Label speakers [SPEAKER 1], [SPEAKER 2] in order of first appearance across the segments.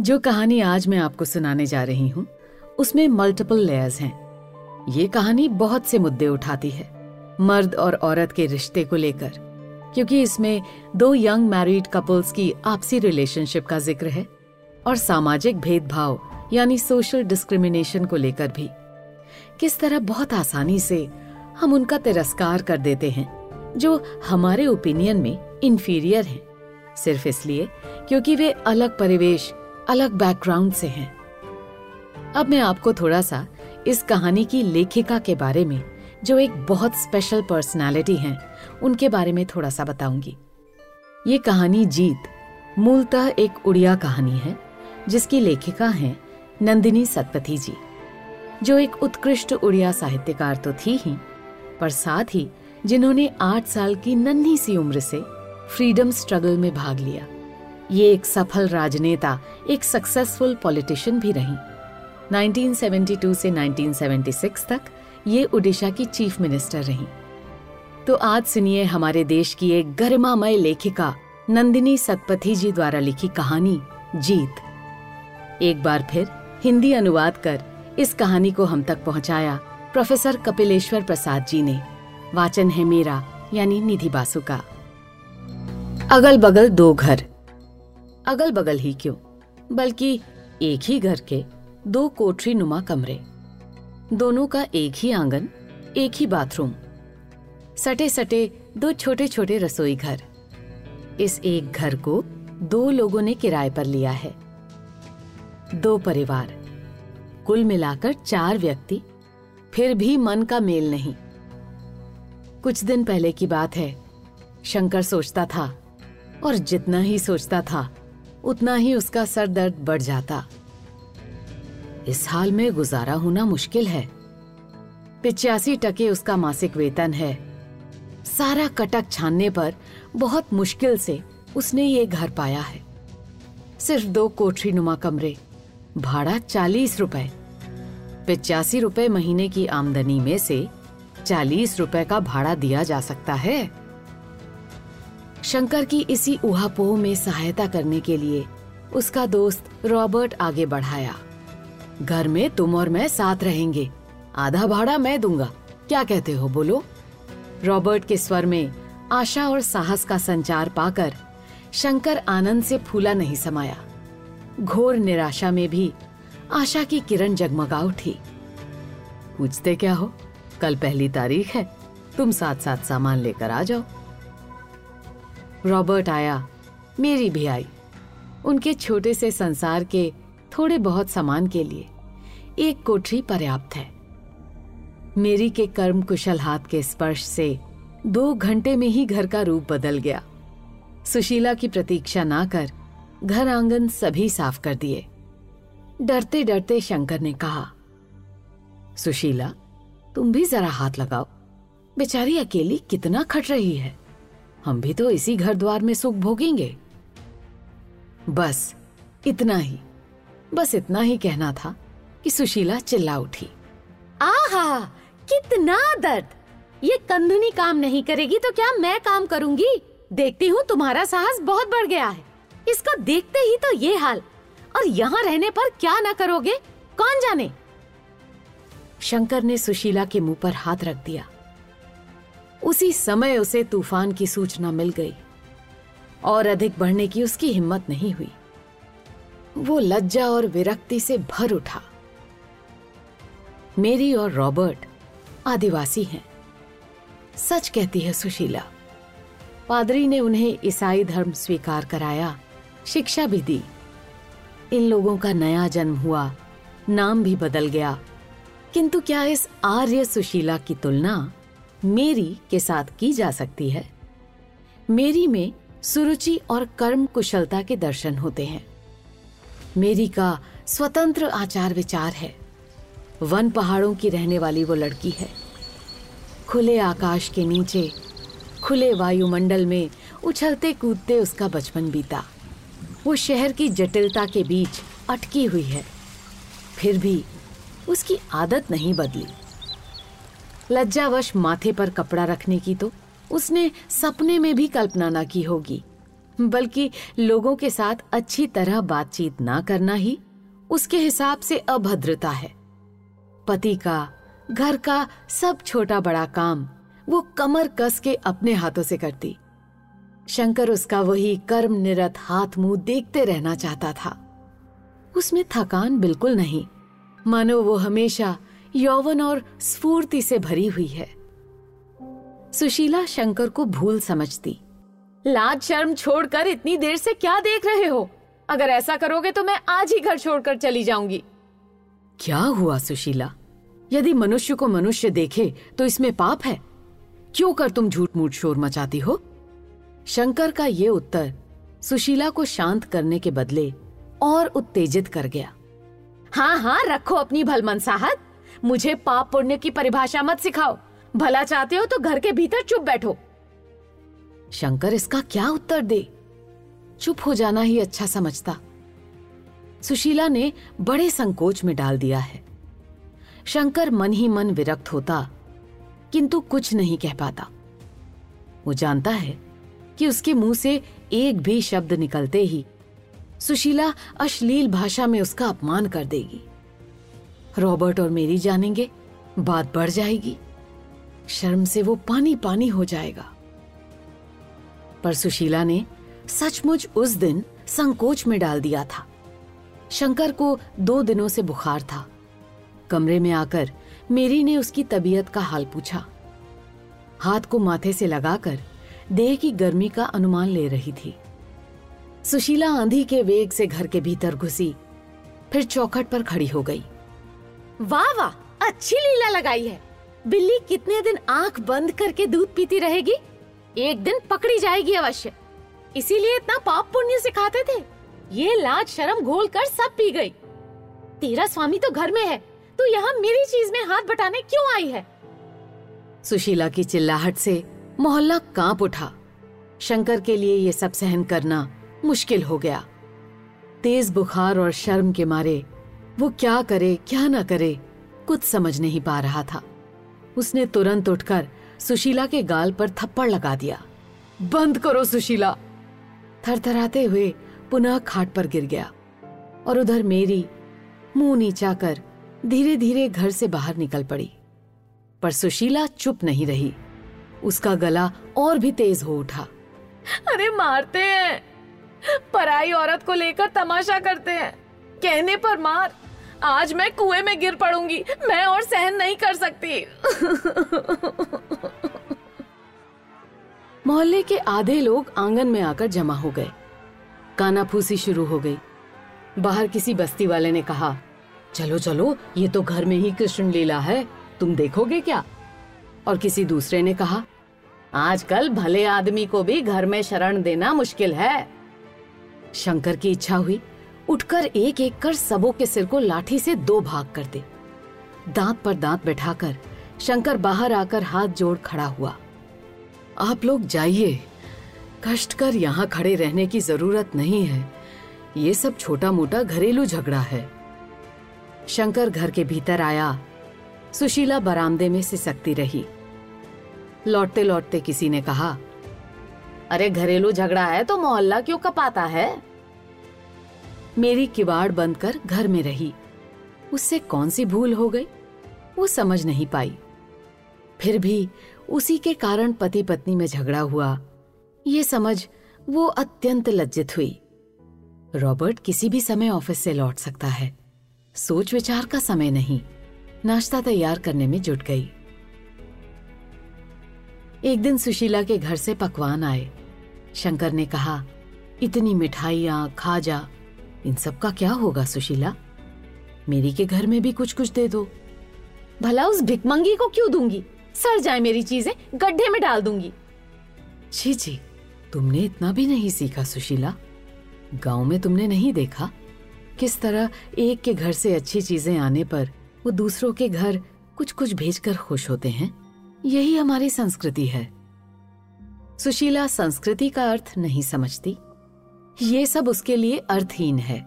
[SPEAKER 1] जो कहानी आज मैं आपको सुनाने जा रही हूँ, उसमें मल्टीपल लेयर्स हैं। ये कहानी बहुत से मुद्दे उठाती है, मर्द और औरत के रिश्ते को लेकर, क्योंकि इसमें दो यंग मैरिड कपल्स की आपसी रिलेशनशिप का ज़िक्र है, और सामाजिक भेदभाव, यानी सोशल डिस्क्रिमिनेशन को लेकर भी। किस तरह बहुत आसानी से हम उनका तिरस्कार कर देते हैं, जो हमारे ओपिनियन में इंफीरियर हैं, सिर्फ़ इसलिए क्योंकि वे अलग परिवेश अलग बैकग्राउंड से हैं। अब मैं आपको थोड़ा सा इस कहानी की लेखिका के बारे में, जो एक बहुत स्पेशल पर्सनालिटी हैं, उनके बारे में थोड़ा सा बताऊँगी। ये कहानी जीत, मूलतः एक उड़िया कहानी है, जिसकी लेखिका हैं नंदिनी सतपथी जी। जो एक उत्कृष्ट उड़िया साहित्यकार तो थी ही, पर साथ ही जिन्होंने आठ साल की नन्ही सी उम्र से फ्रीडम स्ट्रगल में भाग लिया। ये एक सफल राजनेता, एक सक्सेसफुल पॉलिटिशियन भी रही। 1972 से 1976 तक ये उड़ीसा की चीफ मिनिस्टर रही। तो आज सुनिए हमारे देश की एक गरिमामय लेखिका, नंदिनी सतपथी जी द्वारा लिखी कहानी, जीत। एक बार फिर हिंदी अनुवाद कर इस कहानी को हम तक पहुँचाया प्रोफेसर कपिलेश्वर प्रसाद जी ने। वाचन है मेरा, यानी निधि बासु का। अगल बगल दो घर अगल बगल ही क्यों? बल्कि एक ही घर के दो कोठरी नुमा कमरे। दोनों का एक ही आँगन, एक ही बाथरूम। सटे सटे दो छोटे छोटे रसोई घर। इस एक घर को दो लोगों ने किराए पर लिया है। दो परिवार। कुल मिलाकर चार व्यक्ति। फिर भी मन का मेल नहीं। कुछ दिन पहले की बात है। शंकर सोचता था और जितना ही सोचता था उतना ही उसका सर दर्द बढ़ जाता। इस हाल में गुजारा होना मुश्किल है। पिचासी टके उसका मासिक वेतन है। सारा कटक छानने पर बहुत मुश्किल से उसने ये घर पाया है। सिर्फ़ दो कोठरी नुमा कमरे, भाड़ा चालीस रुपए। पिचासी रुपए महीने की आमदनी में से चालीस रुपए का भाड़ा दिया जा सकता है। शंकर की इसी उहापोह में सहायता करने के लिए उसका दोस्त रॉबर्ट आगे बढ़ाया। घर में तुम और मैं साथ रहेंगे। आधा भाड़ा मैं दूँगा। क्या कहते हो बोलो? रॉबर्ट के स्वर में आशा और साहस का संचार पाकर शंकर आनंद से फूला नहीं समाया। घोर निराशा में भी आशा की किरण जगमगा उठी। पूछते क्या हो? कल पहली तारीख है। तुम साथ साथ सामान लेकर आ जाओ। रॉबर्ट आया। मेरी भी आई। उनके छोटे से संसार के थोड़े बहुत सामान के लिए एक कोठरी पर्याप्त है। मेरी के कर्म कुशल हाथ के स्पर्श से दो घंटे में ही घर का रूप बदल गया। सुशीला की प्रतीक्षा ना कर घर आँगन सभी साफ़ कर दिए। डरते डरते शंकर ने कहा, सुशीला, तुम भी जरा हाथ लगाओ। बेचारी अकेली कितना खट रही है। हम भी तो इसी घर द्वार में सुख भोगेंगे। बस, इतना ही। बस इतना ही कहना था कि सुशीला चिल्ला उठी।
[SPEAKER 2] आहा, कितना दर्द! ये कंधुनी काम नहीं करेगी तो क्या मैं काम करूँगी? देखती हूँ तुम्हारा साहस बहुत बढ़ गया है। इसको देखते ही तो ये हाल। और यहाँ रहने पर क्या ना करोगे? कौन जाने?
[SPEAKER 1] शंकर ने सुशीला के मुँह पर हाथ रख दिया। उसी समय उसे तूफ़ान की सूचना मिल गई और अधिक बढ़ने की उसकी हिम्मत नहीं हुई। वो लज्जा और विरक्ति से भर उठा। मेरी और रॉबर्ट आदिवासी हैं। सच कहती है सुशीला, पादरी ने उन्हें ईसाई धर्म स्वीकार कराया, शिक्षा भी दी। इन लोगों का नया जन्म हुआ, नाम भी बदल गया। किंतु क्या इस आर्य सुशीला की तुलना मेरी के साथ की जा सकती है। मेरी में सुरुचि और कर्म कुशलता के दर्शन होते हैं। मेरी का स्वतंत्र आचार विचार है। वन पहाड़ों की रहने वाली वो लड़की है। खुले आकाश के नीचे, खुले वायुमंडल में उछलते कूदते उसका बचपन बीता। वो शहर की जटिलता के बीच अटकी हुई है। फिर भी उसकी आदत नहीं बदली। लज्जावश माथे पर कपड़ा रखने की तो उसने सपने में भी कल्पना न की होगी। बल्कि लोगों के साथ अच्छी तरह बातचीत ना करना ही उसके हिसाब से अभद्रता है। पति का, घर का सब छोटा बड़ा काम वो कमर कस के अपने हाथों से करती। शंकर उसका वही कर्म निरत हाथ मुँह देखते रहना चाहता था। उसमें थकान बिल्कुल नहीं। मानो वो हमेशा यौवन और स्फूर्ति से भरी हुई है। सुशीला शंकर को भूल समझती। लाज शर्म छोड़कर इतनी देर से क्या देख रहे हो? अगर ऐसा करोगे तो मैं आज ही घर छोड़कर चली जाऊँगी। क्या हुआ सुशीला? यदि मनुष्य को मनुष्य देखे तो इसमें पाप है। क्यों कर तुम झूठ मूठ शोर मचाती हो? शंकर का ये उत्तर सुशीला को शांत करने के बदले और उत्तेजित कर गया। हाँ हाँ रखो अपनी भलमन भलमनसाहत मुझे पाप पुण्य की परिभाषा मत सिखाओ। भला चाहते हो तो घर के भीतर चुप बैठो। शंकर इसका क्या उत्तर दे? चुप हो जाना ही अच्छा समझता। सुशीला ने बड़े संकोच में डाल दिया है। शंकर मन ही मन विरक्त होता, किंतु कुछ नहीं कह पाता। वो जानता है कि उसके मुँह से एक भी शब्द निकलते ही सुशीला अश्लील भाषा में उसका अपमान कर देगी। रॉबर्ट और मेरी जानेंगे, बात बढ़ जाएगी। शर्म से वो पानी पानी हो जाएगा। पर सुशीला ने सचमुच उस दिन संकोच में डाल दिया था। शंकर को दो दिनों से बुखार था। कमरे में आकर मेरी ने उसकी तबीयत का हाल पूछा। हाथ को माथे से लगाकर देह की गर्मी का अनुमान ले रही थी। सुशीला आंधी के वेग से घर के भीतर घुसी, फिर चौखट पर खड़ी हो गई। वाह वाह, अच्छी लीला लगाई है। बिल्ली कितने दिन आँख बंद करके दूध पीती रहेगी? एक दिन पकड़ी जाएगी अवश्य। इसीलिए इतना पाप पुण्य सिखाते थे। ये लाज शर्म घोल कर सब पी गई। तेरा स्वामी तो घर में है। तू यहाँ मेरी चीज़ में हाथ बटाने क्यों आई है? सुशीला की चिल्लाहट से मोहल्ला काँप उठा। शंकर के लिए ये सब सहन करना मुश्किल हो गया। तेज बुखार और शर्म के मारे वो क्या करे, क्या ना करे, कुछ समझ नहीं पा रहा था। उसने तुरंत उठकर सुशीला के गाल पर थप्पड़ लगा दिया। बंद करो सुशीला। थरथराते हुए पुनः खाट पर गिर गया और उधर मेरी मुँह नीचा कर धीरे धीरे घर से बाहर निकल पड़ी। पर सुशीला चुप नहीं रही। उसका गला और भी तेज हो उठा। अरे मारते हैं। पराई औरत को लेकर तमाशा करते हैं। कहने पर मार। आज मैं कुएँ में गिर पड़ूँगी। मैं और सहन नहीं कर सकती। मोहल्ले के आधे लोग आँगन में आकर जमा हो गए। कानाफूसी शुरू हो गई। बाहर किसी बस्ती वाले ने कहा, चलो चलो, ये तो घर में ही कृष्ण लीला है। तुम देखोगे क्या? और किसी दूसरे ने कहा, आजकल भले आदमी को भी घर में शरण देना मुश्किल है। शंकर की इच्छा हुई। उठकर एक एक कर सबों के सिर को लाठी से दो भाग कर दे। दांत पर दांत बैठाकर शंकर बाहर आकर हाथ जोड़ खड़ा हुआ। आप लोग जाइए। कष्ट कर यहाँ खड़े रहने की ज़रूरत नहीं है। ये सब छोटा मोटा घरेलू झगड़ा है। शंकर घर के भीतर आया। सुशीला बरामदे में सिसकती रही। लौटते लौटते किसी ने कहा, अरे घरेलू झगड़ा है तो मोहल्ला क्यों कपाता है? मेरी किवाड़ बंद कर घर में रही। उससे कौन सी भूल हो गई? वो समझ नहीं पाई। फिर भी उसी के कारण पति पत्नी में झगड़ा हुआ। ये समझ वो अत्यंत लज्जित हुई। रॉबर्ट किसी भी समय ऑफ़िस से लौट सकता है। सोच विचार का समय नहीं। नाश्ता तैयार करने में जुट गई। एक दिन सुशीला के घर से पकवान आए। शंकर ने कहा, इतनी मिठाइयाँ, खाजा इन सब का क्या होगा सुशीला? मेरी के घर में भी कुछ कुछ दे दो। भला उस भिकमंगी को क्यों दूँगी? सड़ जाए मेरी चीज़ें गड्ढे में डाल दूँगी। जी जी तुमने इतना भी नहीं सीखा सुशीला। गाँव में तुमने नहीं देखा? किस तरह एक के घर से अच्छी चीज़ें आने पर वो दूसरों के घर कुछ कुछ भेजकर खुश होते हैं? यही हमारी संस्कृति है। सुशीला संस्कृति का अर्थ नहीं समझती। ये सब उसके लिए अर्थहीन है।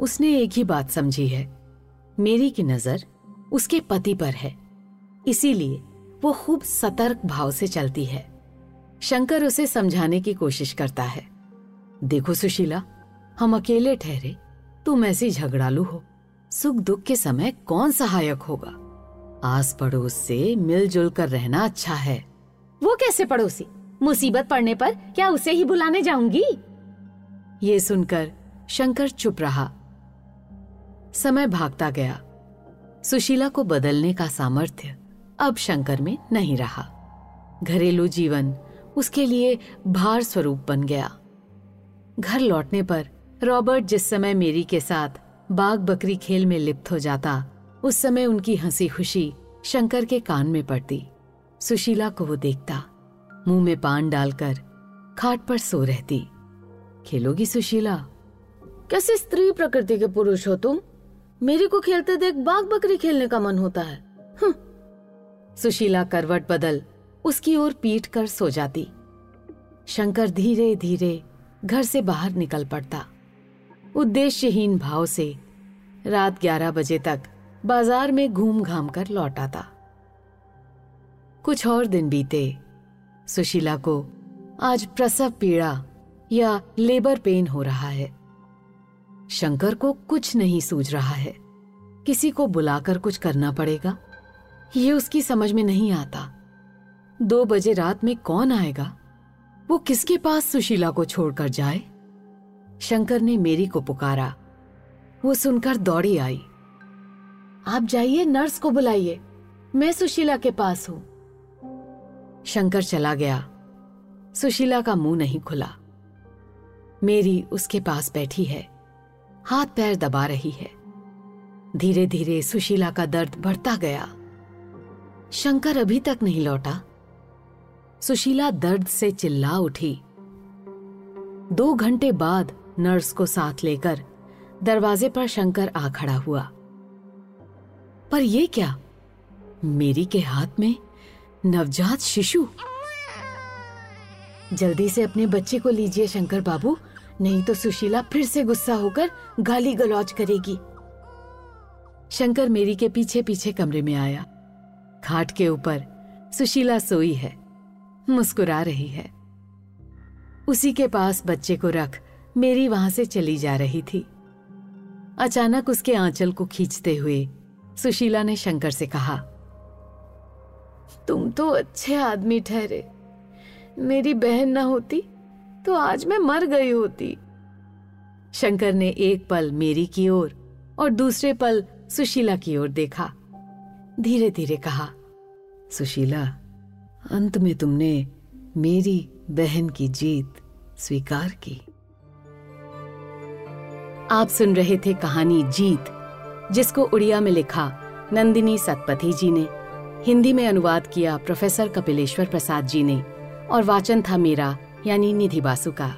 [SPEAKER 1] उसने एक ही बात समझी है। मेरी की नज़र उसके पति पर है। इसीलिए वो खूब सतर्क भाव से चलती है। शंकर उसे समझाने की कोशिश करता है। देखो सुशीला, हम अकेले ठहरे, तुम ऐसी झगड़ालू हो। सुख दुख के समय कौन सहायक होगा? आस पड़ोस से मिलजुल कर रहना अच्छा है।
[SPEAKER 2] वो कैसे पड़ोसी? मुसीबत पड़ने पर क्या उसे ही बुलाने जाऊँगी?
[SPEAKER 1] ये सुनकर शंकर चुप रहा। समय भागता गया। सुशीला को बदलने का सामर्थ्य अब शंकर में नहीं रहा। घरेलू जीवन उसके लिए भार स्वरूप बन गया। घर लौटने पर रॉबर्ट जिस समय मेरी के साथ बाग बकरी खेल में लिप्त हो जाता, उस समय उनकी हँसी खुशी शंकर के कान में पड़ती। सुशीला को वो देखता, मुँह में पान डालकर खाट पर सो रहती। खेलोगी सुशीला।
[SPEAKER 2] कैसे स्त्री प्रकृति के पुरुष हो तुम? मेरी को खेलते देख बाग बकरी खेलने का मन होता है। हम्म।
[SPEAKER 1] सुशीला करवट बदल, उसकी ओर पीट कर सो जाती। शंकर धीरे धीरे घर से बाहर निकल पड़ता। उद्देश्यहीन भाव से रात ग्यारह बजे तक बाज़ार में घूम घाम कर लौट आता। कुछ और दिन बीते। सुशीला को आज प्रसव पीड़ा या लेबर पेन हो रहा है। शंकर को कुछ नहीं सूझ रहा है। किसी को बुलाकर कुछ करना पड़ेगा। ये उसकी समझ में नहीं आता। दो बजे रात में कौन आएगा? वो किसके पास सुशीला को छोड़कर जाए? शंकर ने मेरी को पुकारा। वो सुनकर दौड़ी आई। आप जाइए, नर्स को बुलाइए। मैं सुशीला के पास हूँ। शंकर चला गया। सुशीला का मुँह नहीं खुला। मेरी उसके पास बैठी है। हाथ पैर दबा रही है। धीरे धीरे सुशीला का दर्द बढ़ता गया। शंकर अभी तक नहीं लौटा। सुशीला दर्द से चिल्ला उठी। दो घंटे बाद नर्स को साथ लेकर दरवाजे पर शंकर आ खड़ा हुआ। पर यह क्या? मेरी के हाथ में नवजात शिशु? जल्दी से अपने बच्चे को लीजिए शंकर बाबू। नहीं तो सुशीला फिर से गुस्सा होकर गाली गलौज करेगी। शंकर मेरी के पीछे पीछे कमरे में आया। खाट के ऊपर सुशीला सोई है, मुस्कुरा रही है। उसी के पास बच्चे को रख मेरी वहाँ से चली जा रही थी। अचानक उसके आंचल को खींचते हुए सुशीला ने शंकर से कहा, तुम तो अच्छे आदमी ठहरे। मेरी बहन ना होती तो आज मैं मर गई होती। शंकर ने एक पल मेरी की ओर और दूसरे पल सुशीला की ओर देखा। धीरे धीरे कहा, सुशीला, अंत में तुमने मेरी बहन की जीत स्वीकार की। आप सुन रहे थे कहानी जीत, जिसको उड़िया में लिखा नंदिनी सतपथी जी ने। हिंदी में अनुवाद किया प्रोफेसर कपिलेश्वर प्रसाद जी ने और वाचन था मेरा यानी निधि बासु का।